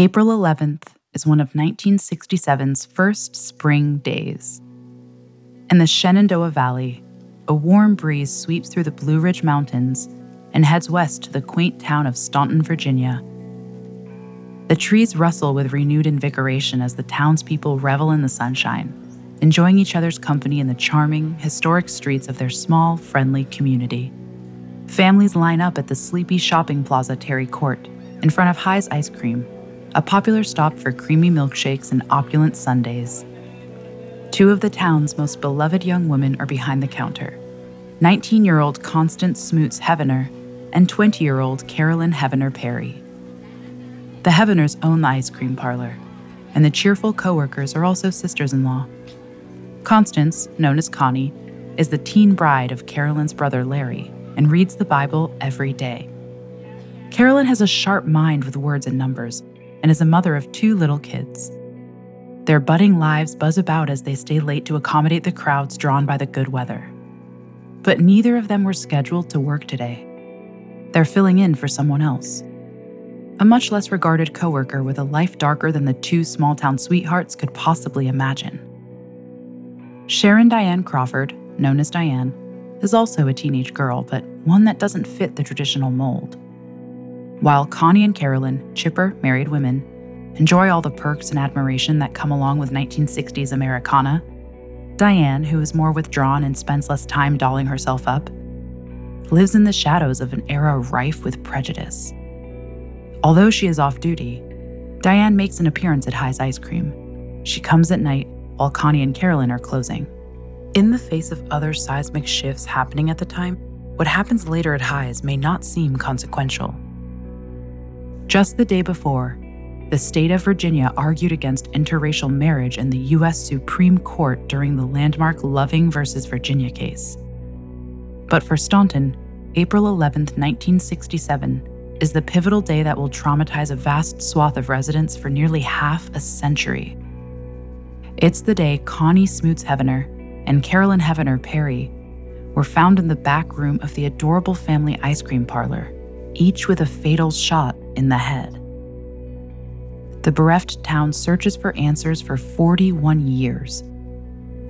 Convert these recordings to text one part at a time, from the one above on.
April 11th is one of 1967's first spring days. In the Shenandoah Valley, a warm breeze sweeps through the Blue Ridge Mountains and heads west to the quaint town of Staunton, Virginia. The trees rustle with renewed invigoration as the townspeople revel in the sunshine, enjoying each other's company in the charming, historic streets of their small, friendly community. Families line up at the sleepy shopping plaza Terry Court in front of High's Ice Cream, a popular stop for creamy milkshakes and opulent sundaes. Two of the town's most beloved young women are behind the counter 19 year old Constance Smootz Hevener and 20 year old Carolyn Hevener Perry. The Heveners own the ice cream parlor, and the cheerful coworkers are also sisters in law. Constance, known as Connie, is the teen bride of Carolyn's brother Larry and reads the Bible every day. Carolyn has a sharp mind with words and numbers and is a mother of two little kids. Their budding lives buzz about as they stay late to accommodate the crowds drawn by the good weather. But neither of them were scheduled to work today. They're filling in for someone else. A much less regarded coworker with a life darker than the two small town sweethearts could possibly imagine. Sharron Diane Crawford, known as Diane, is also a teenage girl, but one that doesn't fit the traditional mold. While Connie and Carolyn, chipper, married women, enjoy all the perks and admiration that come along with 1960s Americana, Diane, who is more withdrawn and spends less time dolling herself up, lives in the shadows of an era rife with prejudice. Although she is off duty, Diane makes an appearance at High's Ice Cream. She comes at night while Connie and Carolyn are closing. In the face of other seismic shifts happening at the time, what happens later at High's may not seem consequential. Just the day before, the state of Virginia argued against interracial marriage in the U.S. Supreme Court during the landmark Loving v. Virginia case. But for Staunton, April 11, 1967, is the pivotal day that will traumatize a vast swath of residents for nearly half a century. It's the day Connie Smootz Hevener and Carolyn Hevener Perry were found in the back room of the adorable family ice cream parlor, each with a fatal shot in the head. The bereft town searches for answers for 41 years,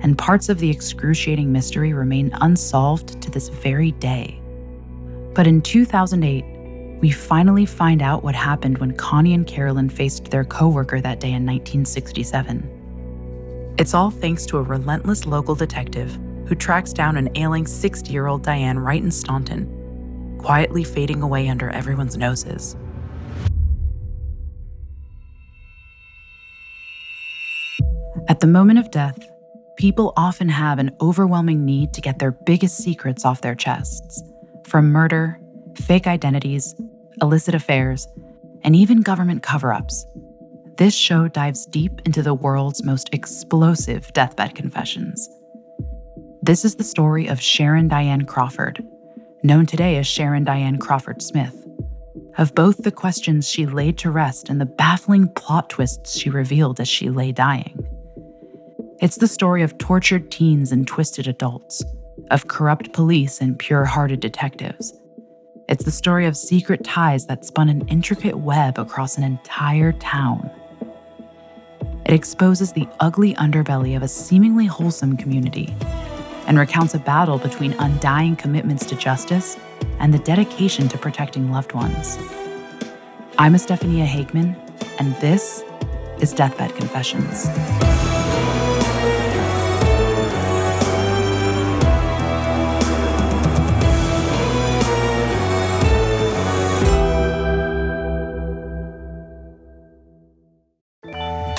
and parts of the excruciating mystery remain unsolved to this very day. But in 2008, we finally find out what happened when Connie and Carolyn faced their coworker that day in 1967. It's all thanks to a relentless local detective who tracks down an ailing 60 year old Diane right in Staunton, quietly fading away under everyone's noses. At the moment of death, people often have an overwhelming need to get their biggest secrets off their chests from murder, fake identities, illicit affairs, and even government cover ups this show dives deep into the world's most explosive deathbed confessions. This is the story of Sharron Diane Crawford, known today as Sharron Diane Crawford Smith, of both the questions she laid to rest and the baffling plot twists she revealed as she lay dying. It's the story of tortured teens and twisted adults, of corrupt police and pure hearted detectives. It's the story of secret ties that spun an intricate web across an entire town. It exposes the ugly underbelly of a seemingly wholesome community and recounts a battle between undying commitments to justice and the dedication to protecting loved ones. I'm Estefania Hageman, and this is Deathbed Confessions.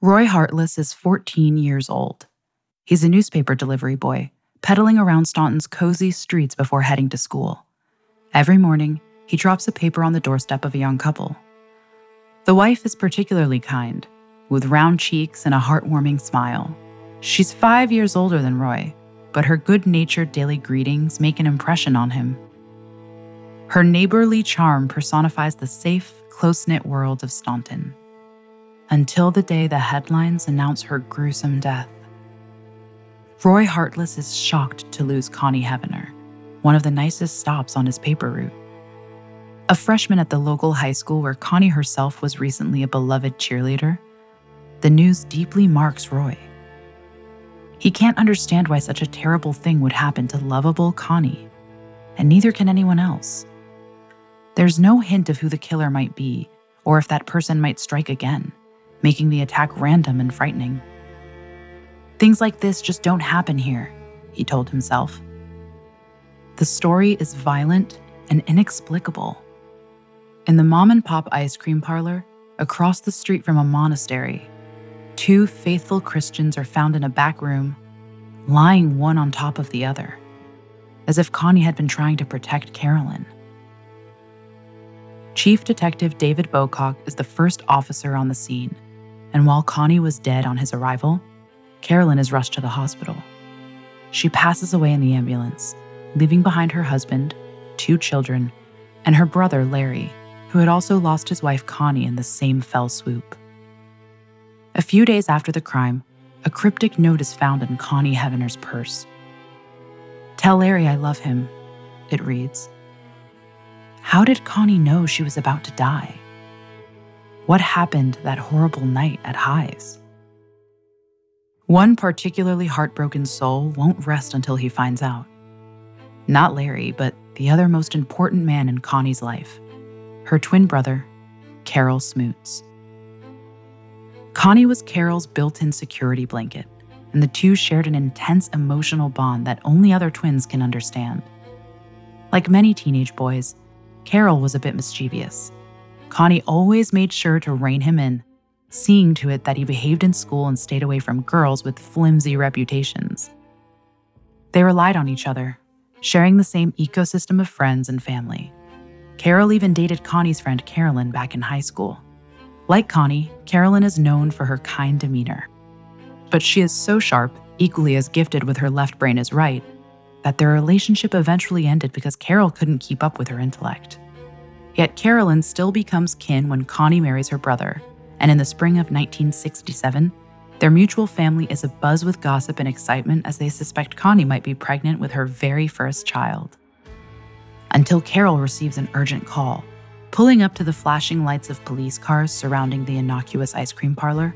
Roy Hartless is 14 years old. He's a newspaper delivery boy, pedaling around Staunton's cozy streets before heading to school. Every morning, he drops a paper on the doorstep of a young couple. The wife is particularly kind, with round cheeks and a heartwarming smile. She's five years older than Roy, but her good natured daily greetings make an impression on him. Her neighborly charm personifies the safe, close knit world of Staunton until the day the headlines announce her gruesome death. Roy Hartless is shocked to lose Connie Hevener, one of the nicest stops on his paper route. A freshman at the local high school where Connie herself was recently a beloved cheerleader, the news deeply marks Roy. He can't understand why such a terrible thing would happen to lovable Connie, and neither can anyone else. There's no hint of who the killer might be or if that person might strike again making the attack random and frightening. Things like this just don't happen here, he told himself. The story is violent and inexplicable. In the mom and pop ice cream parlor, across the street from a monastery, two faithful Christians are found in a back room, lying one on top of the other, as if Connie had been trying to protect Carolyn. Chief Detective David Bocock is the first officer on the scene and while Connie was dead on his arrival, Carolyn is rushed to the hospital. She passes away in the ambulance, leaving behind her husband, two children, and her brother Larry, who had also lost his wife Connie in the same fell swoop. A few days after the crime, a cryptic note is found in Connie Hevener's purse. Tell Larry I love him, it reads. How did Connie know she was about to die? What happened that horrible night at Highs? One particularly heartbroken soul won't rest until he finds out. Not Larry, but the other most important man in Connie's life her twin brother, Carol Smootz. Connie was Carol's built in security blanket, and the two shared an intense emotional bond that only other twins can understand. Like many teenage boys, Carol was a bit mischievous Connie always made sure to rein him in, seeing to it that he behaved in school and stayed away from girls with flimsy reputations. They relied on each other, sharing the same ecosystem of friends and family. Carol even dated Connie's friend Carolyn back in high school. Like Connie, Carolyn is known for her kind demeanor. But she is so sharp, equally as gifted with her left brain as right, that their relationship eventually ended because Carol couldn't keep up with her intellect. Yet Carolyn still becomes kin when Connie marries her brother, and in the spring of 1967, their mutual family is abuzz with gossip and excitement as they suspect Connie might be pregnant with her very first child. Until Carol receives an urgent call, pulling up to the flashing lights of police cars surrounding the innocuous ice cream parlor,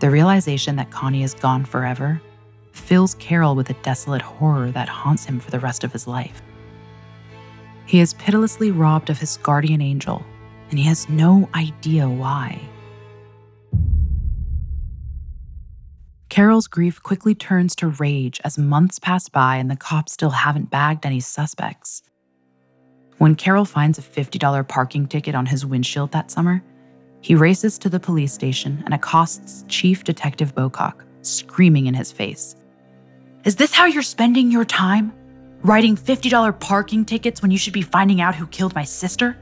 the realization that Connie is gone forever fills Carol with a desolate horror that haunts him for the rest of his life. He is pitilessly robbed of his guardian angel, and he has no idea why. Carol's grief quickly turns to rage as months pass by and the cops still haven't bagged any suspects. When Carol finds a $50 parking ticket on his windshield that summer, he races to the police station and accosts Chief Detective Bocock, screaming in his face. Is this how you're spending your time? Writing $50 parking tickets when you should be finding out who killed my sister?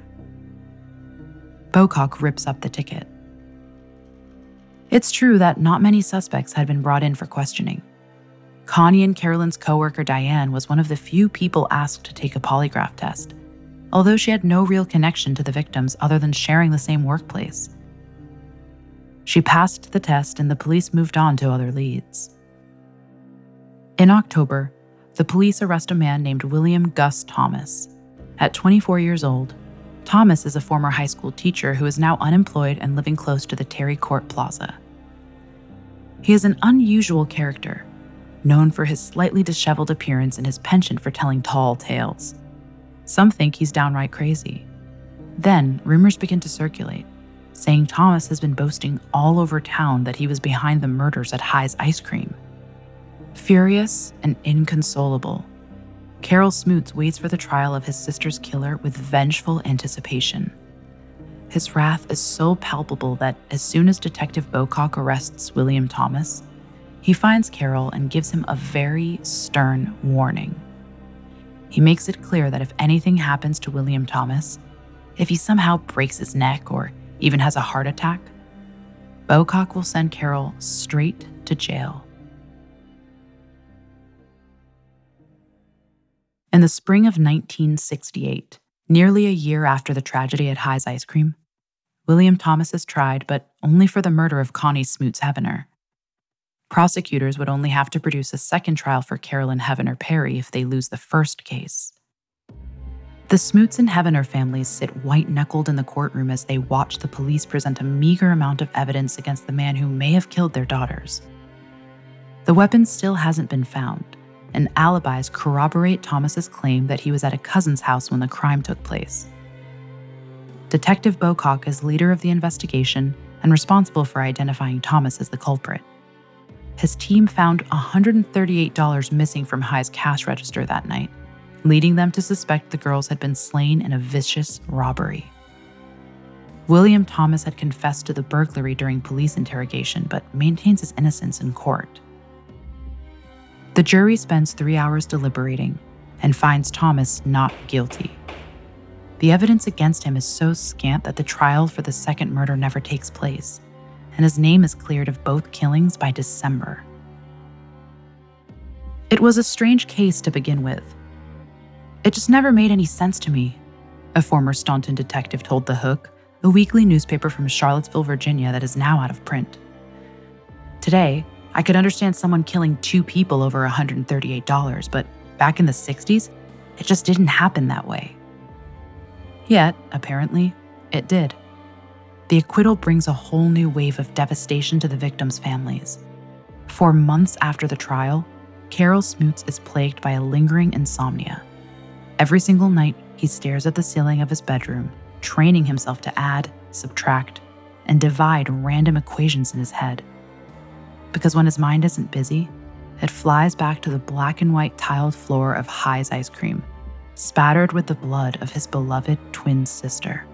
Bocock rips up the ticket. It's true that not many suspects had been brought in for questioning. Connie and Carolyn's coworker Diane was one of the few people asked to take a polygraph test, although she had no real connection to the victims other than sharing the same workplace. She passed the test and the police moved on to other leads. In October, the police arrest a man named William Gus Thomas. At 24 years old, Thomas is a former high school teacher who is now unemployed and living close to the Terry Court Plaza. He is an unusual character, known for his slightly disheveled appearance and his penchant for telling tall tales. Some think he's downright crazy. Then, rumors begin to circulate, saying Thomas has been boasting all over town that he was behind the murders at High's Ice Cream. Furious and inconsolable, Carol Smootz waits for the trial of his sister's killer with vengeful anticipation. His wrath is so palpable that as soon as Detective Bocock arrests William Thomas, he finds Carol and gives him a very stern warning. He makes it clear that if anything happens to William Thomas, if he somehow breaks his neck or even has a heart attack, Bocock will send Carol straight to jail. In the spring of 1968, nearly a year after the tragedy at High's Ice Cream, William Thomas is tried, but only for the murder of Connie Smootz Hevener. Prosecutors would only have to produce a second trial for Carolyn Hevener Perry if they lose the first case. The Smootz and Hevener families sit white knuckled in the courtroom as they watch the police present a meager amount of evidence against the man who may have killed their daughters. The weapon still hasn't been found, and alibis corroborate Thomas's claim that he was at a cousin's house when the crime took place. Detective Bocock is leader of the investigation and responsible for identifying Thomas as the culprit. His team found $138 missing from High's cash register that night, leading them to suspect the girls had been slain in a vicious robbery. William Thomas had confessed to the burglary during police interrogation, but maintains his innocence in court. The jury spends three hours deliberating and finds Thomas not guilty. The evidence against him is so scant that the trial for the second murder never takes place, and his name is cleared of both killings by December. It was a strange case to begin with. It just never made any sense to me, a former Staunton detective told The Hook, a weekly newspaper from Charlottesville, Virginia that is now out of print. Today, I could understand someone killing two people over $138, but back in the 60s, it just didn't happen that way. Yet, apparently, it did. The acquittal brings a whole new wave of devastation to the victims' families. For months after the trial, Carol Smootz is plagued by a lingering insomnia. Every single night, he stares at the ceiling of his bedroom, training himself to add, subtract, and divide random equations in his head because when his mind isn't busy, it flies back to the black and white tiled floor of High's ice cream, spattered with the blood of his beloved twin sister.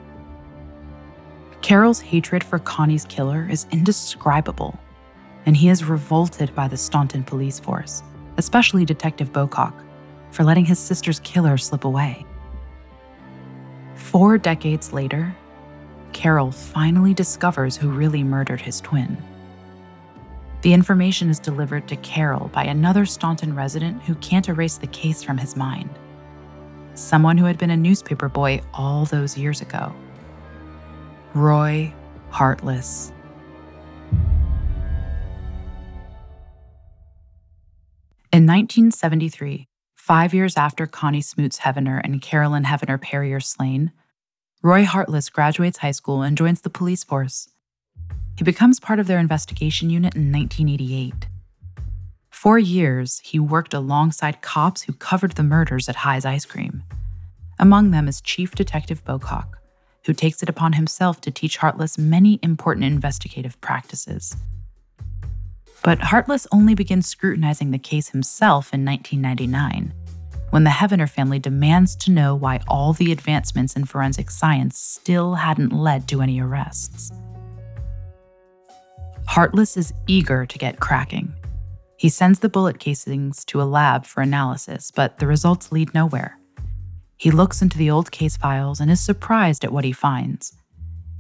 Carol's hatred for Connie's killer is indescribable, and he is revolted by the Staunton police force, especially Detective Bocock, for letting his sister's killer slip away. Four decades later, Carol finally discovers who really murdered his twin. The information is delivered to Carol by another Staunton resident who can't erase the case from his mind. Someone who had been a newspaper boy all those years ago. Roy Hartless. In 1973, five years after Connie Smootz Hevener and Carolyn Hevener Perry are slain, Roy Hartless graduates high school and joins the police force. He becomes part of their investigation unit in 1988. For years, he worked alongside cops who covered the murders at High's Ice Cream. Among them is Chief Detective Bocock, who takes it upon himself to teach Hartless many important investigative practices. But Hartless only begins scrutinizing the case himself in 1999, when the Hevener family demands to know why all the advancements in forensic science still hadn't led to any arrests. Hartless is eager to get cracking. He sends the bullet casings to a lab for analysis, but the results lead nowhere. He looks into the old case files and is surprised at what he finds.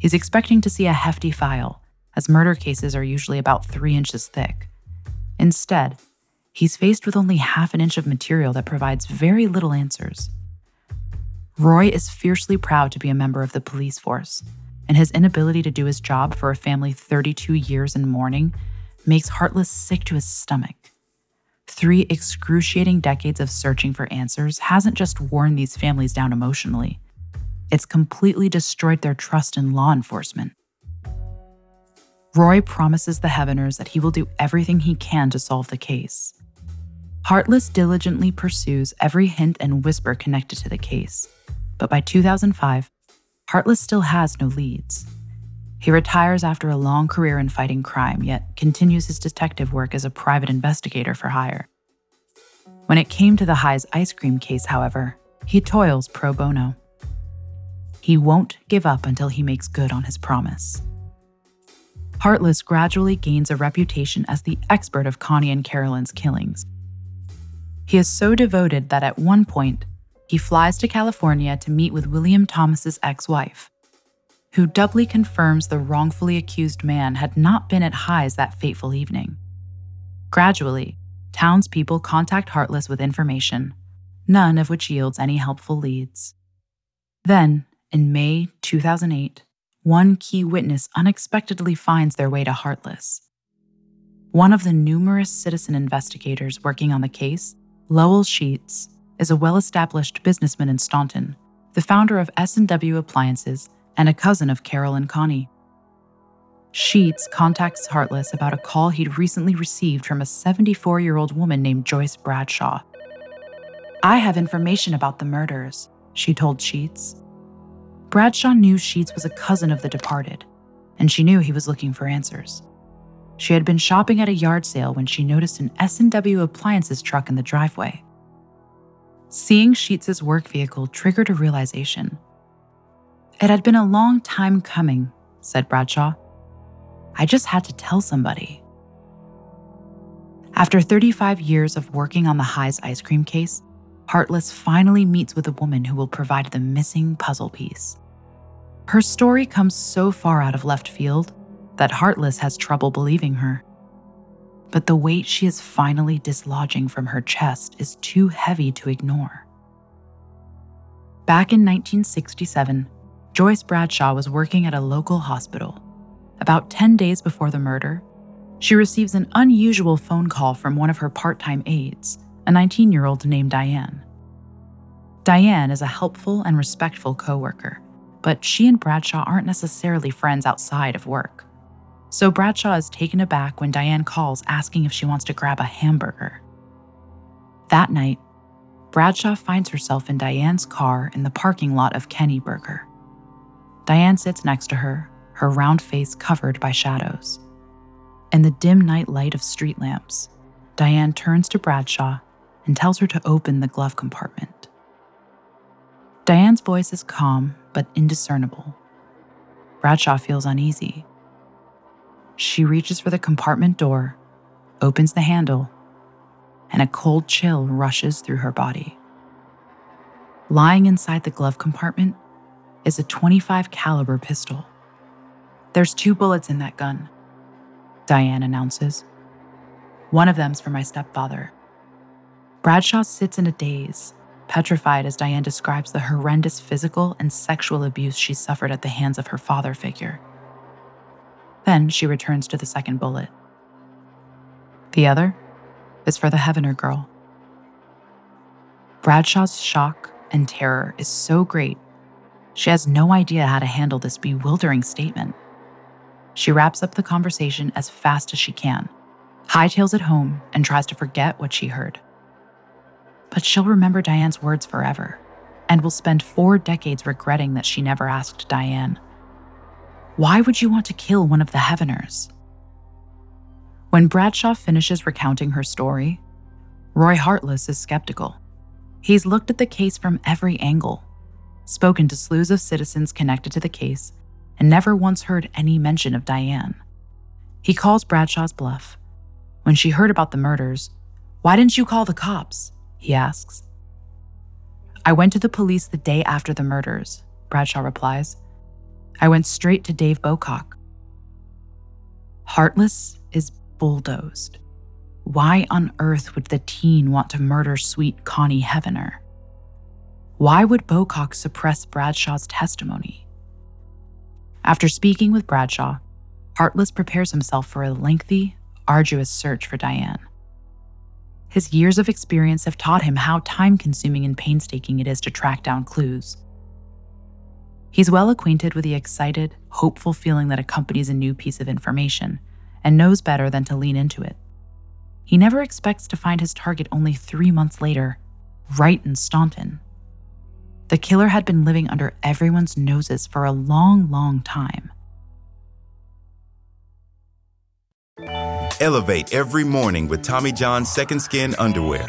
He's expecting to see a hefty file, as murder cases are usually about three inches thick. Instead, he's faced with only half an inch of material that provides very little answers. Roy is fiercely proud to be a member of the police force, and his inability to do his job for a family 32 years in mourning makes Hartless sick to his stomach. Three excruciating decades of searching for answers hasn't just worn these families down emotionally, it's completely destroyed their trust in law enforcement. Roy promises the Heveners that he will do everything he can to solve the case. Heartless diligently pursues every hint and whisper connected to the case, but by 2005, Hartless still has no leads. He retires after a long career in fighting crime, yet continues his detective work as a private investigator for hire. When it came to the High's ice cream case, however, he toils pro bono. He won't give up until he makes good on his promise. Hartless gradually gains a reputation as the expert of Connie and Carolyn's killings. He is so devoted that at one point, he flies to California to meet with William Thomas's ex-wife, who doubly confirms the wrongfully accused man had not been at High's that fateful evening. Gradually, townspeople contact Hartless with information, none of which yields any helpful leads. Then, in May 2008, one key witness unexpectedly finds their way to Hartless. One of the numerous citizen investigators working on the case, Lowell Sheets, is a well-established businessman in Staunton, the founder of S&W Appliances and a cousin of Carol and Connie. Sheets contacts Hartless about a call he'd recently received from a 74-year-old woman named Joyce Bradshaw. I have information about the murders, she told Sheets. Bradshaw knew Sheets was a cousin of the departed, and she knew he was looking for answers. She had been shopping at a yard sale when she noticed an S&W Appliances truck in the driveway. Seeing Sheets's work vehicle triggered a realization. It had been a long time coming, said Bradshaw. I just had to tell somebody. After 35 years of working on the High's ice cream case, Hartless finally meets with a woman who will provide the missing puzzle piece. Her story comes so far out of left field that Hartless has trouble believing her but the weight she is finally dislodging from her chest is too heavy to ignore. Back in 1967, Joyce Bradshaw was working at a local hospital. About 10 days before the murder, she receives an unusual phone call from one of her part time aides, a 19 year old named Diane. Diane is a helpful and respectful coworker, but she and Bradshaw aren't necessarily friends outside of work. So Bradshaw is taken aback when Diane calls asking if she wants to grab a hamburger. That night, Bradshaw finds herself in Diane's car in the parking lot of Kenny Burger. Diane sits next to her, her round face covered by shadows. In the dim night light of street lamps, Diane turns to Bradshaw and tells her to open the glove compartment. Diane's voice is calm but indiscernible. Bradshaw feels uneasy. She reaches for the compartment door, opens the handle, and a cold chill rushes through her body. Lying inside the glove compartment is a 25 caliber pistol. There's two bullets in that gun, Diane announces. One of them's for my stepfather. Bradshaw sits in a daze, petrified as Diane describes the horrendous physical and sexual abuse she suffered at the hands of her father figure. Then she returns to the second bullet. The other is for the Hevener girl. Bradshaw's shock and terror is so great, she has no idea how to handle this bewildering statement. She wraps up the conversation as fast as she can, hightails it home, and tries to forget what she heard. But she'll remember Diane's words forever and will spend four decades regretting that she never asked Diane why would you want to kill one of the Heveners? When Bradshaw finishes recounting her story, Roy Hartless is skeptical. He's looked at the case from every angle, spoken to slews of citizens connected to the case, and never once heard any mention of Diane. He calls Bradshaw's bluff. When she heard about the murders, why didn't you call the cops? He asks. I went to the police the day after the murders, Bradshaw replies. I went straight to Dave Bocock. Hartless is bulldozed. why on earth would the teen want to murder sweet Connie Hevener? Why would Bocock suppress Bradshaw's testimony? After speaking with Bradshaw, Hartless prepares himself for a lengthy, arduous search for Diane. His years of experience have taught him how time consuming and painstaking it is to track down clues. He's well acquainted with the excited, hopeful feeling that accompanies a new piece of information and knows better than to lean into it. He never expects to find his target only three months later, right in Staunton. The killer had been living under everyone's noses for a long, long time. Elevate every morning with Tommy John's Second Skin underwear.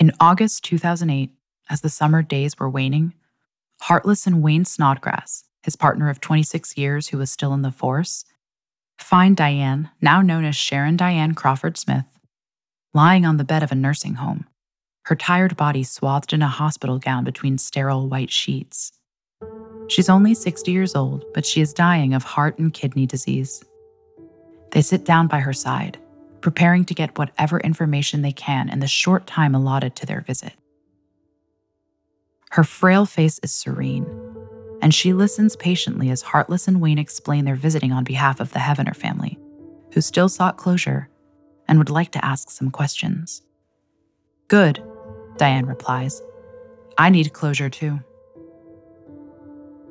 In August 2008, as the summer days were waning, Hartless and Wayne Snodgrass, his partner of 26 years who was still in the force, find Diane, now known as Sharron Diane Crawford Smith, lying on the bed of a nursing home, her tired body swathed in a hospital gown between sterile white sheets. She's only 60 years old, but she is dying of heart and kidney disease. They sit down by her side, preparing to get whatever information they can in the short time allotted to their visit. Her frail face is serene, and she listens patiently as Hartless and Wayne explain their visiting on behalf of the Hevener family, who still sought closure and would like to ask some questions. Good, Diane replies. I need closure too.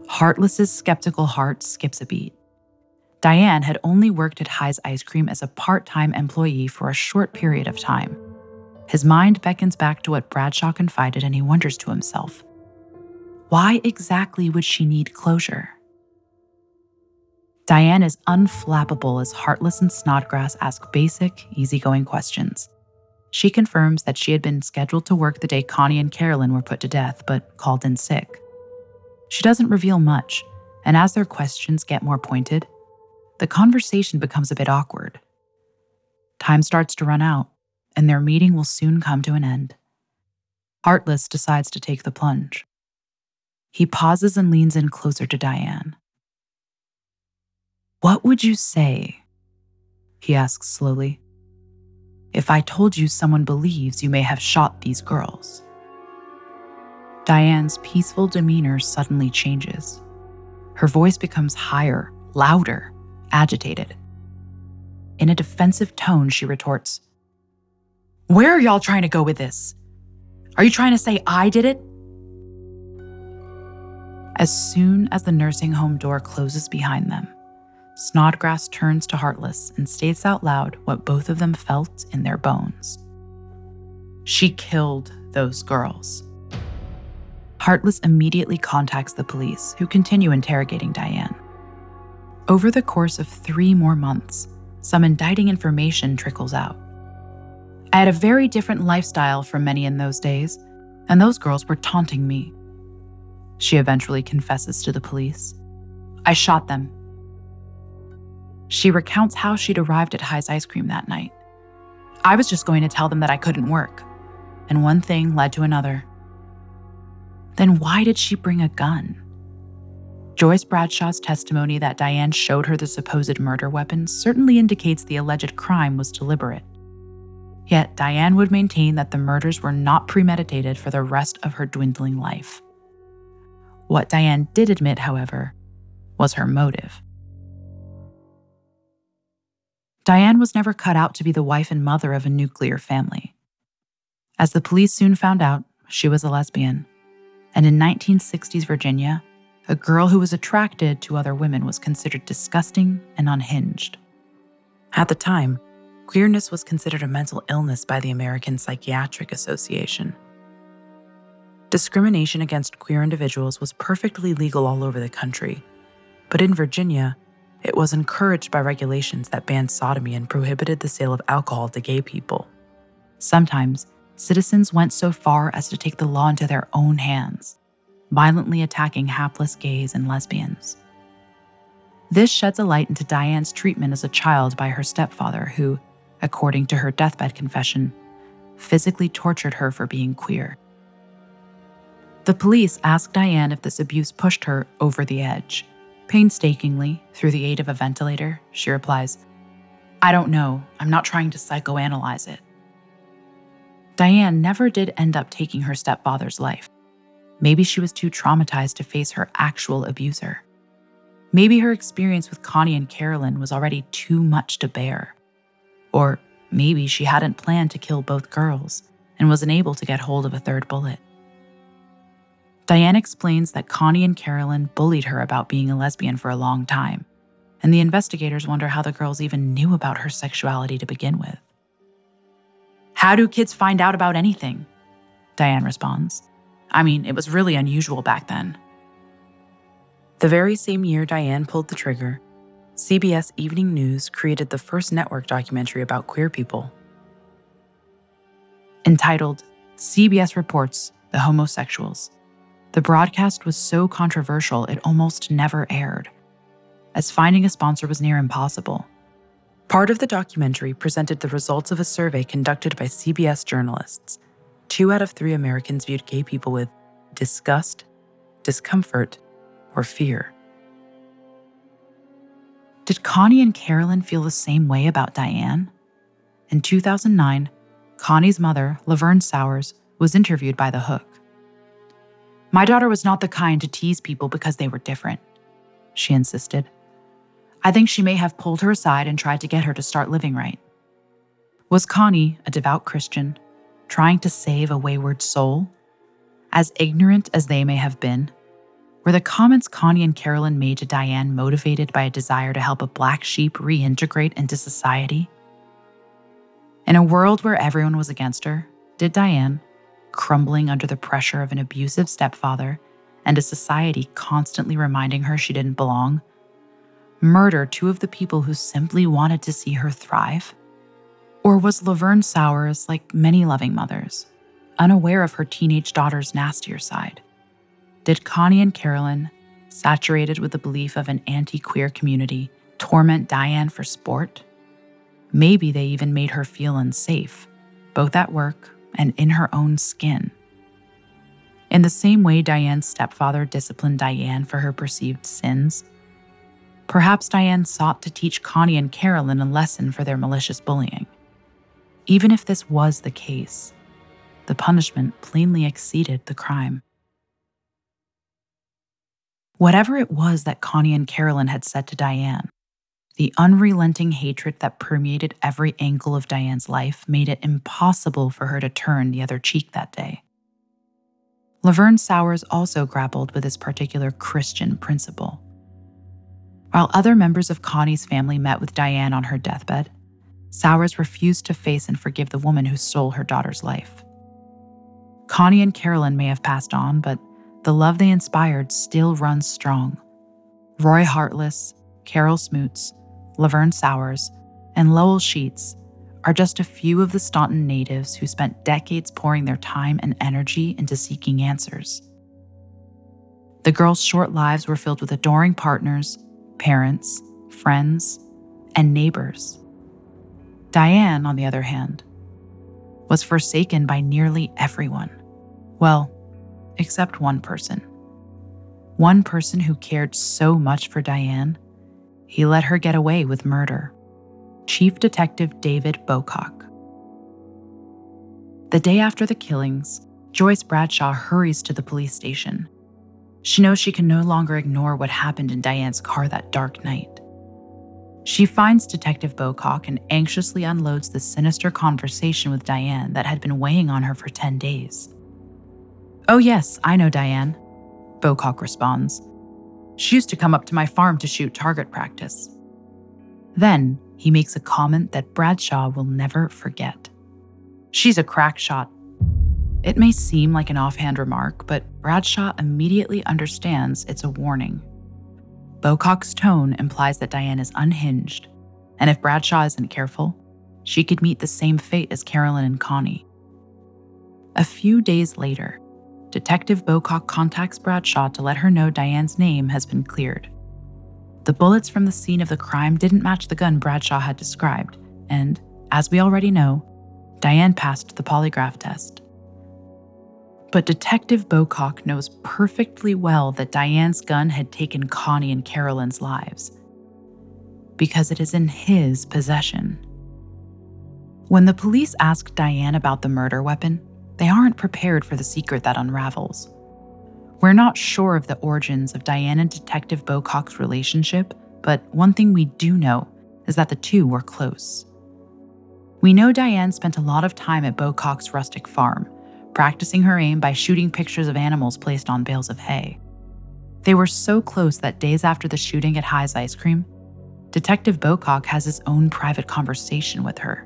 Hartless's skeptical heart skips a beat. Diane had only worked at High's Ice Cream as a part time employee for a short period of time. His mind beckons back to what Bradshaw confided, and he wonders to himself why exactly would she need closure? Diane is unflappable as Hartless and Snodgrass ask basic, easygoing questions. She confirms that she had been scheduled to work the day Connie and Carolyn were put to death, but called in sick. She doesn't reveal much, and as their questions get more pointed, the conversation becomes a bit awkward. Time starts to run out, and their meeting will soon come to an end. Hartless decides to take the plunge. He pauses and leans in closer to Diane. What would you say? He asks slowly. If I told you someone believes you may have shot these girls. Diane's peaceful demeanor suddenly changes. Her voice becomes higher, louder, agitated. In a defensive tone, she retorts, Where are y'all trying to go with this? Are you trying to say I did it? As soon as the nursing home door closes behind them, Snodgrass turns to Hartless and states out loud what both of them felt in their bones. She killed those girls. Hartless immediately contacts the police, who continue interrogating Diane. Over the course of three more months, some indicting information trickles out. I had a very different lifestyle from many in those days, and those girls were taunting me. She eventually confesses to the police. I shot them. She recounts how she'd arrived at High's Ice Cream that night. I was just going to tell them that I couldn't work, and one thing led to another. Then why did she bring a gun? Joyce Bradshaw's testimony that Diane showed her the supposed murder weapon certainly indicates the alleged crime was deliberate. Yet Diane would maintain that the murders were not premeditated for the rest of her dwindling life. What Diane did admit, however, was her motive. Diane was never cut out to be the wife and mother of a nuclear family. As the police soon found out, she was a lesbian. And in 1960s Virginia, a girl who was attracted to other women was considered disgusting and unhinged. At the time, queerness was considered a mental illness by the American Psychiatric Association. Discrimination against queer individuals was perfectly legal all over the country, but in Virginia, it was encouraged by regulations that banned sodomy and prohibited the sale of alcohol to gay people. Sometimes, citizens went so far as to take the law into their own hands, violently attacking hapless gays and lesbians. This sheds a light into Diane's treatment as a child by her stepfather, who, according to her deathbed confession, physically tortured her for being queer. The police ask Diane if this abuse pushed her over the edge. Painstakingly, through the aid of a ventilator, she replies, I don't know. I'm not trying to psychoanalyze it. Diane never did end up taking her stepfather's life. Maybe she was too traumatized to face her actual abuser. Maybe her experience with Connie and Carolyn was already too much to bear. Or maybe she hadn't planned to kill both girls and was unable to get hold of a third bullet. Diane explains that Connie and Carolyn bullied her about being a lesbian for a long time, and the investigators wonder how the girls even knew about her sexuality to begin with. How do kids find out about anything? Diane responds. I mean, it was really unusual back then. The very same year Diane pulled the trigger, CBS Evening News created the first network documentary about queer people. Entitled CBS Reports The Homosexuals, the broadcast was so controversial it almost never aired, as finding a sponsor was near impossible. Part of the documentary presented the results of a survey conducted by CBS journalists. Two out of three Americans viewed gay people with disgust, discomfort, or fear. Did Connie and Carolyn feel the same way about Diane? In 2009, Connie's mother, Laverne Sowers, was interviewed by The Hook. My daughter was not the kind to tease people because they were different, she insisted. I think she may have pulled her aside and tried to get her to start living right. Was Connie, a devout Christian, trying to save a wayward soul? As ignorant as they may have been, were the comments Connie and Carolyn made to Diane motivated by a desire to help a black sheep reintegrate into society? In a world where everyone was against her, did Diane, crumbling under the pressure of an abusive stepfather and a society constantly reminding her she didn't belong, murder two of the people who simply wanted to see her thrive? Or was Laverne Sowers like many loving mothers, unaware of her teenage daughter's nastier side? Did Connie and Carolyn, saturated with the belief of an anti queer community, torment Diane for sport? Maybe they even made her feel unsafe, both at work and in her own skin. In the same way Diane's stepfather disciplined Diane for her perceived sins, Perhaps Diane sought to teach Connie and Carolyn a lesson for their malicious bullying. Even if this was the case, the punishment plainly exceeded the crime. Whatever it was that Connie and Carolyn had said to Diane, the unrelenting hatred that permeated every angle of Diane's life made it impossible for her to turn the other cheek that day. Laverne Sowers also grappled with this particular Christian principle. While other members of Connie's family met with Diane on her deathbed, Sowers refused to face and forgive the woman who stole her daughter's life. Connie and Carolyn may have passed on, but the love they inspired still runs strong. Roy Hartless, Carol Smootz, Laverne Sowers, and Lowell Sheets are just a few of the Staunton natives who spent decades pouring their time and energy into seeking answers. The girls' short lives were filled with adoring partners, parents, friends, and neighbors. Diane, on the other hand, was forsaken by nearly everyone. Well, except one person. One person who cared so much for Diane, he let her get away with murder Chief Detective David Bocock. The day after the killings, Joyce Bradshaw hurries to the police station she knows she can no longer ignore what happened in Diane's car that dark night. She finds Detective Bocock and anxiously unloads the sinister conversation with Diane that had been weighing on her for 10 days. Oh, yes, I know Diane, Bocock responds. She used to come up to my farm to shoot target practice. Then he makes a comment that Bradshaw will never forget. She's a crack shot. It may seem like an offhand remark, but Bradshaw immediately understands it's a warning. Bocock's tone implies that Diane is unhinged, and if Bradshaw isn't careful, she could meet the same fate as Carolyn and Connie. A few days later, Detective Bocock contacts Bradshaw to let her know Diane's name has been cleared. The bullets from the scene of the crime didn't match the gun Bradshaw had described, and, as we already know, Diane passed the polygraph test. But Detective Bocock knows perfectly well that Diane's gun had taken Connie and Carolyn's lives, because it is in his possession. When the police ask Diane about the murder weapon, they aren't prepared for the secret that unravels. We're not sure of the origins of Diane and Detective Bocock's relationship, but one thing we do know is that the two were close. We know Diane spent a lot of time at Bocock's rustic farm, practicing her aim by shooting pictures of animals placed on bales of hay. They were so close that days after the shooting at High's Ice Cream, Detective Bocock has his own private conversation with her.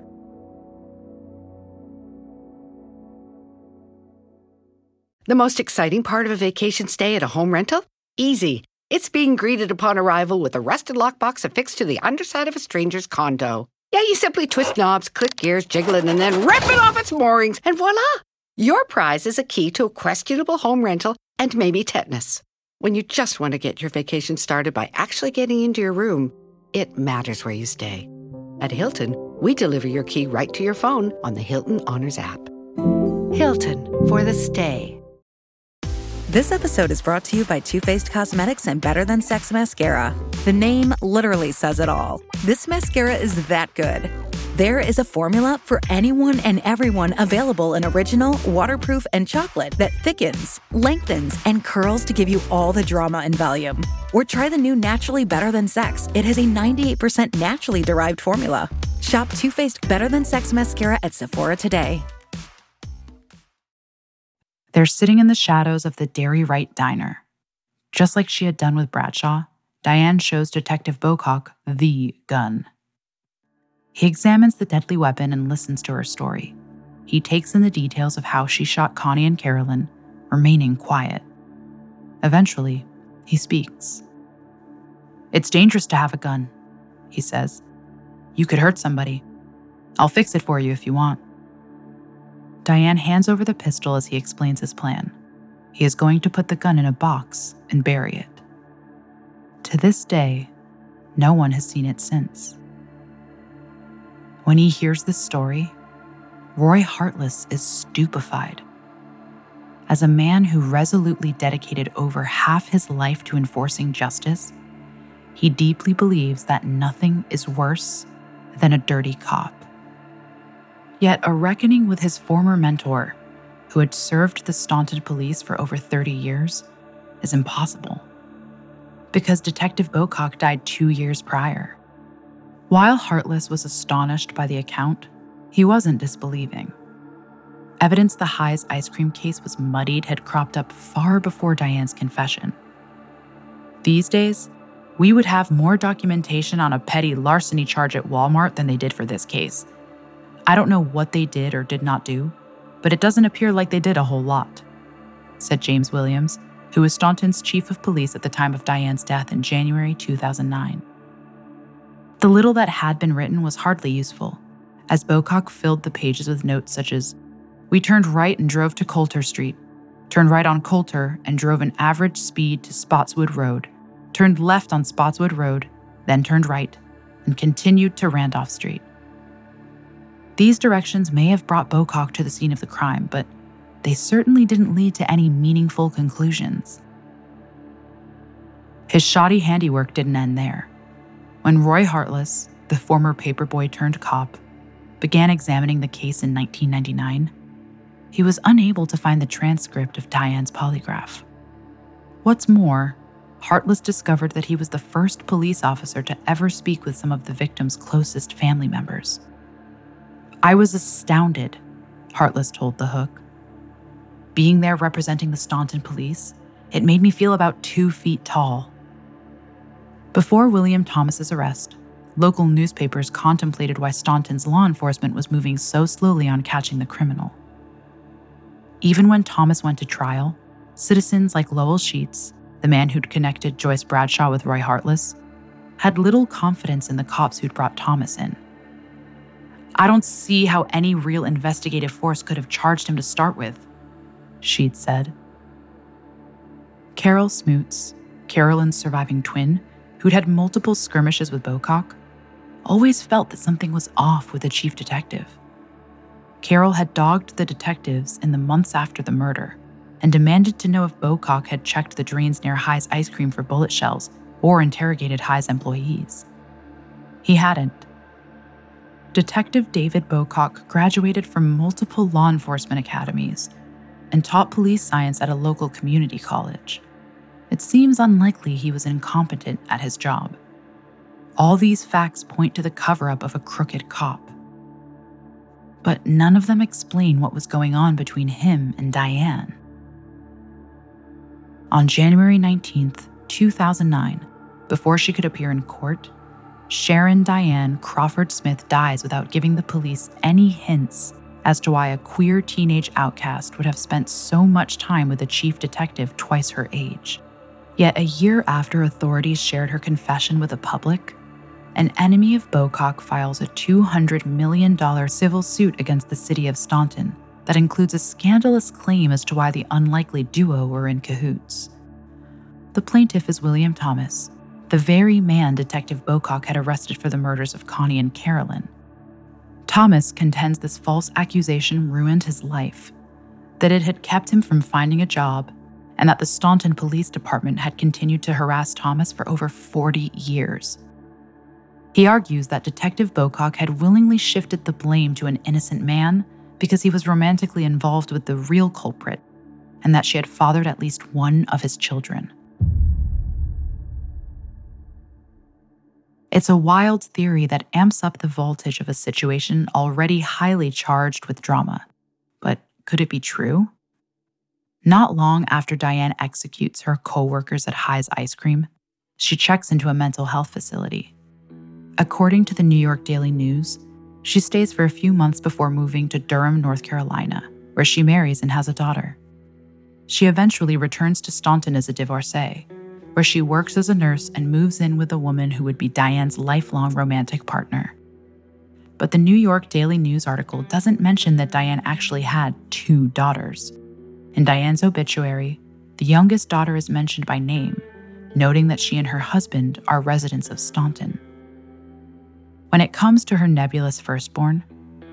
The most exciting part of a vacation stay at a home rental? Easy. It's being greeted upon arrival with a rusted lockbox affixed to the underside of a stranger's condo. Yeah, you simply twist knobs, click gears, jiggle it, and then rip it off its moorings, and voila! Your prize is a key to a questionable home rental and maybe tetanus. When you just want to get your vacation started by actually getting into your room, it matters where you stay. At Hilton, we deliver your key right to your phone on the Hilton Honors app. Hilton for the stay. This episode is brought to you by Too Faced Cosmetics and Better Than Sex Mascara. The name literally says it all. This mascara is that good. There is a formula for anyone and everyone available in original, waterproof, and chocolate that thickens, lengthens, and curls to give you all the drama and volume. Or try the new Naturally Better Than Sex. It has a 98% naturally derived formula. Shop Too Faced Better Than Sex Mascara at Sephora today. They're sitting in the shadows of the Dairy Right Diner. Just like she had done with Bradshaw, Diane shows Detective Bocock the gun. He examines the deadly weapon and listens to her story. He takes in the details of how she shot Connie and Carolyn, remaining quiet. Eventually, he speaks. It's dangerous to have a gun, he says. You could hurt somebody. I'll fix it for you if you want. Diane hands over the pistol as he explains his plan. He is going to put the gun in a box and bury it. To this day, no one has seen it since. When he hears this story, Roy Hartless is stupefied. As a man who resolutely dedicated over half his life to enforcing justice, he deeply believes that nothing is worse than a dirty cop. Yet a reckoning with his former mentor, who had served the Staunton police for over 30 years, is impossible. Because Detective Bocock died two years prior. While Hartless was astonished by the account, he wasn't disbelieving. Evidence the High's ice cream case was muddied had cropped up far before Diane's confession. These days, we would have more documentation on a petty larceny charge at Walmart than they did for this case. I don't know what they did or did not do, but it doesn't appear like they did a whole lot, said James Williams, who was Staunton's chief of police at the time of Diane's death in January 2009. The little that had been written was hardly useful, as Bocock filled the pages with notes such as We turned right and drove to Coulter Street, turned right on Coulter and drove an average speed to Spotswood Road, turned left on Spotswood Road, then turned right, and continued to Randolph Street. These directions may have brought Bocock to the scene of the crime, but they certainly didn't lead to any meaningful conclusions. His shoddy handiwork didn't end there. When Roy Hartless, the former paperboy turned cop, began examining the case in 1999, he was unable to find the transcript of Diane's polygraph. What's more, Hartless discovered that he was the first police officer to ever speak with some of the victim's closest family members. I was astounded, Hartless told The Hook. Being there representing the Staunton police, it made me feel about two feet tall. Before William Thomas's arrest, local newspapers contemplated why Staunton's law enforcement was moving so slowly on catching the criminal. Even when Thomas went to trial, citizens like Lowell Sheets, the man who'd connected Joyce Bradshaw with Roy Hartless, had little confidence in the cops who'd brought Thomas in. I don't see how any real investigative force could have charged him to start with, Sheets said. Carol Smootz, Carolyn's surviving twin, who'd had multiple skirmishes with Bocock, always felt that something was off with the chief detective. Carol had dogged the detectives in the months after the murder and demanded to know if Bocock had checked the drains near High's ice cream for bullet shells or interrogated High's employees. He hadn't. Detective David Bocock graduated from multiple law enforcement academies and taught police science at a local community college. It seems unlikely he was incompetent at his job. All these facts point to the cover up of a crooked cop. But none of them explain what was going on between him and Diane. On January 19th, 2009, before she could appear in court, Sharron Diane Crawford Smith dies without giving the police any hints as to why a queer teenage outcast would have spent so much time with a chief detective twice her age. Yet a year after authorities shared her confession with the public, an enemy of Bocock files a $200 million civil suit against the city of Staunton that includes a scandalous claim as to why the unlikely duo were in cahoots. The plaintiff is William Thomas, the very man Detective Bocock had arrested for the murders of Connie and Carolyn. Thomas contends this false accusation ruined his life, that it had kept him from finding a job, and that the Staunton Police Department had continued to harass Thomas for over 40 years. He argues that Detective Bocock had willingly shifted the blame to an innocent man because he was romantically involved with the real culprit, and that she had fathered at least one of his children. It's a wild theory that amps up the voltage of a situation already highly charged with drama. But could it be true? Not long after Diane executes her co-workers at High's Ice Cream, she checks into a mental health facility. According to the New York Daily News, she stays for a few months before moving to Durham, North Carolina, where she marries and has a daughter. She eventually returns to Staunton as a divorcee, where she works as a nurse and moves in with a woman who would be Diane's lifelong romantic partner. But the New York Daily News article doesn't mention that Diane actually had two daughters. In Diane's obituary, the youngest daughter is mentioned by name, noting that she and her husband are residents of Staunton. When it comes to her nebulous firstborn,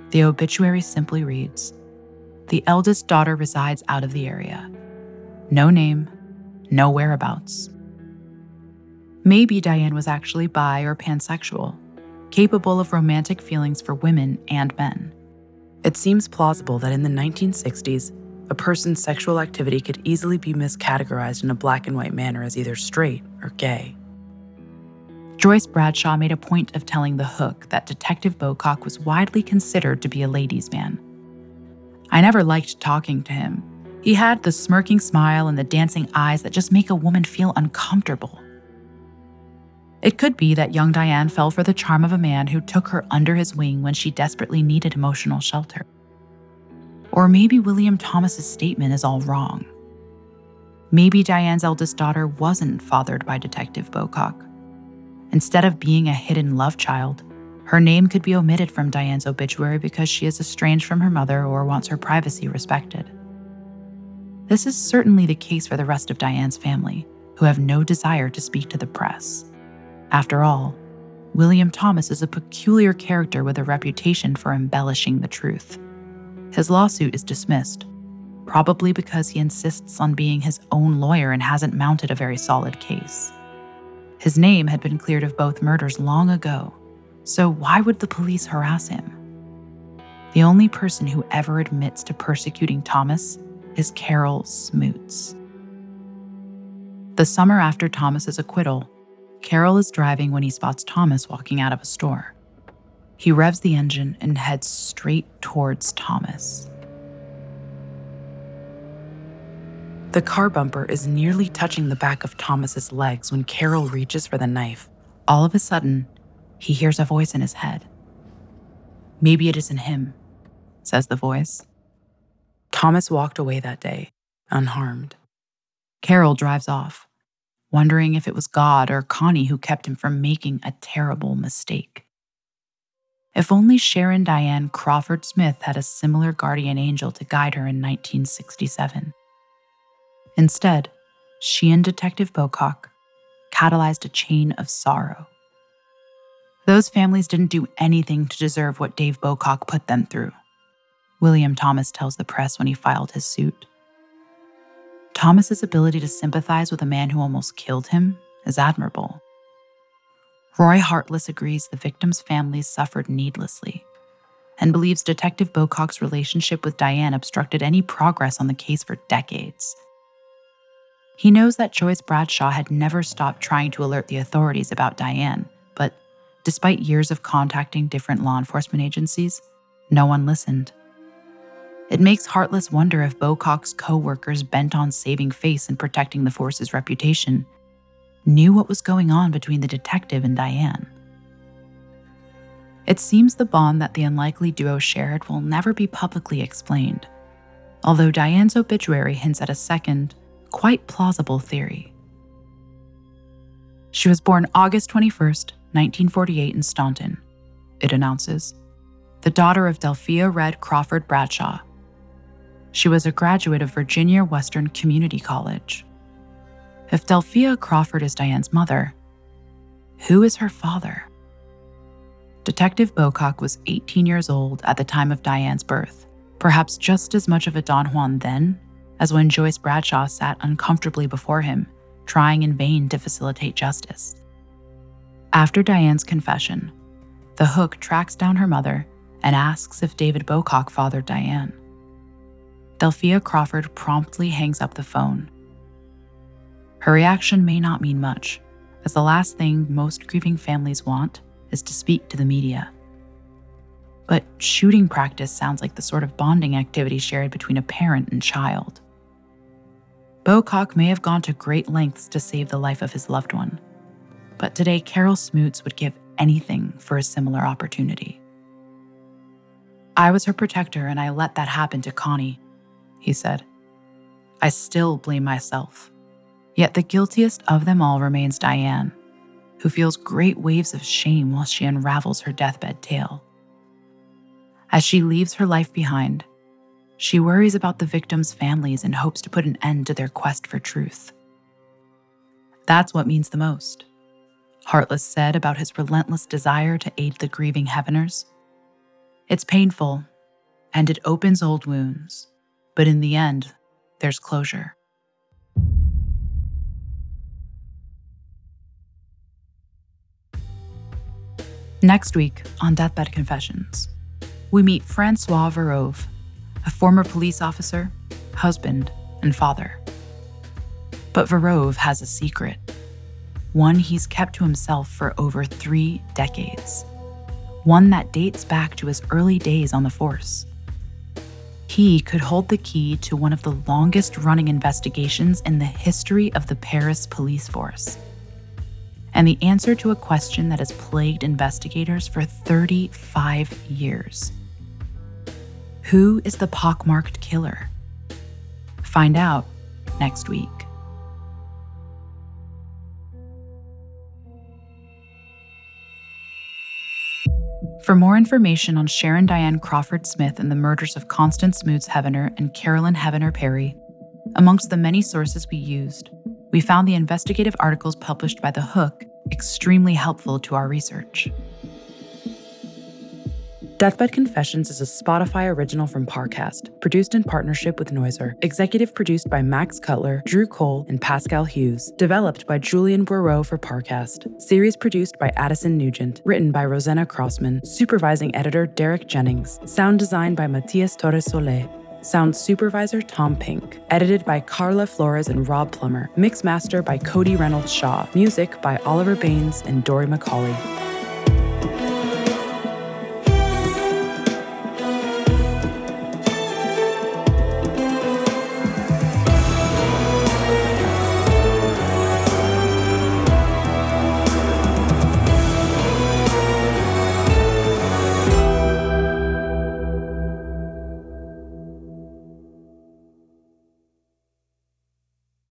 the obituary simply reads The eldest daughter resides out of the area. No name, no whereabouts. Maybe Diane was actually bi or pansexual, capable of romantic feelings for women and men. It seems plausible that in the 1960s, a person's sexual activity could easily be miscategorized in a black and white manner as either straight or gay. Joyce Bradshaw made a point of telling The Hook that Detective Bocock was widely considered to be a ladies' man. I never liked talking to him. He had the smirking smile and the dancing eyes that just make a woman feel uncomfortable. It could be that young Diane fell for the charm of a man who took her under his wing when she desperately needed emotional shelter. Or maybe William Thomas's statement is all wrong. Maybe Diane's eldest daughter wasn't fathered by Detective Bocock. Instead of being a hidden love child, her name could be omitted from Diane's obituary because she is estranged from her mother or wants her privacy respected. This is certainly the case for the rest of Diane's family, who have no desire to speak to the press. After all, William Thomas is a peculiar character with a reputation for embellishing the truth. His lawsuit is dismissed, probably because he insists on being his own lawyer and hasn't mounted a very solid case. His name had been cleared of both murders long ago, so why would the police harass him? The only person who ever admits to persecuting Thomas is Carol Smootz. The summer after Thomas's acquittal, Carol is driving when he spots Thomas walking out of a store. He revs the engine and heads straight towards Thomas. The car bumper is nearly touching the back of Thomas's legs when Carol reaches for the knife. All of a sudden, he hears a voice in his head. Maybe it isn't him, says the voice. Thomas walked away that day, unharmed. Carol drives off, wondering if it was God or Connie who kept him from making a terrible mistake. If only Sharron Diane Crawford Smith had a similar guardian angel to guide her in 1967. Instead, she and Detective Bocock catalyzed a chain of sorrow. Those families didn't do anything to deserve what Dave Bocock put them through, William Thomas tells the press when he filed his suit. Thomas's ability to sympathize with a man who almost killed him is admirable. Roy Hartless agrees the victims' families suffered needlessly and believes Detective Bocock's relationship with Diane obstructed any progress on the case for decades. He knows that Joyce Bradshaw had never stopped trying to alert the authorities about Diane, but despite years of contacting different law enforcement agencies, no one listened. It makes Hartless wonder if Bocock's co workers, bent on saving face and protecting the force's reputation, knew what was going on between the detective and Diane. It seems the bond that the unlikely duo shared will never be publicly explained, although Diane's obituary hints at a second, quite plausible theory. She was born August 21st, 1948, in Staunton, it announces, the daughter of Delphia Red Crawford Bradshaw. She was a graduate of Virginia Western Community College. If Delphia Crawford is Diane's mother, who is her father? Detective Bocock was 18 years old at the time of Diane's birth, perhaps just as much of a Don Juan then as when Joyce Bradshaw sat uncomfortably before him, trying in vain to facilitate justice. After Diane's confession, the hook tracks down her mother and asks if David Bocock fathered Diane. Delphia Crawford promptly hangs up the phone her reaction may not mean much, as the last thing most grieving families want is to speak to the media. But shooting practice sounds like the sort of bonding activity shared between a parent and child. Bocock may have gone to great lengths to save the life of his loved one, but today Carol Smootz would give anything for a similar opportunity. I was her protector and I let that happen to Connie, he said. I still blame myself. Yet the guiltiest of them all remains Diane, who feels great waves of shame while she unravels her deathbed tale. As she leaves her life behind, she worries about the victims' families and hopes to put an end to their quest for truth. That's what means the most, Hartless said about his relentless desire to aid the grieving Heveners. It's painful, and it opens old wounds, but in the end, there's closure. Next week on Deathbed Confessions, we meet Francois Verove, a former police officer, husband, and father. But Verove has a secret, one he's kept to himself for over three decades, one that dates back to his early days on the force. He could hold the key to one of the longest running investigations in the history of the Paris police force and the answer to a question that has plagued investigators for 35 years Who is the pockmarked killer? Find out next week. For more information on Sharron Diane Crawford Smith and the murders of Constance Smootz Hevener and Carolyn Hevener Perry, amongst the many sources we used, we found the investigative articles published by The Hook extremely helpful to our research. Deathbed Confessions is a Spotify original from Parcast, produced in partnership with Noiser, executive produced by Max Cutler, Drew Cole, and Pascal Hughes, developed by Julian Bourreau for Parcast, series produced by Addison Nugent, written by Rosanna Crossman, supervising editor Derek Jennings, sound design by Matias Torres Soler, Sound supervisor Tom Pink. Edited by Carla Flores and Rob Plummer. Mix master by Cody Reynolds Shaw. Music by Oliver Baines and Dory McCauley.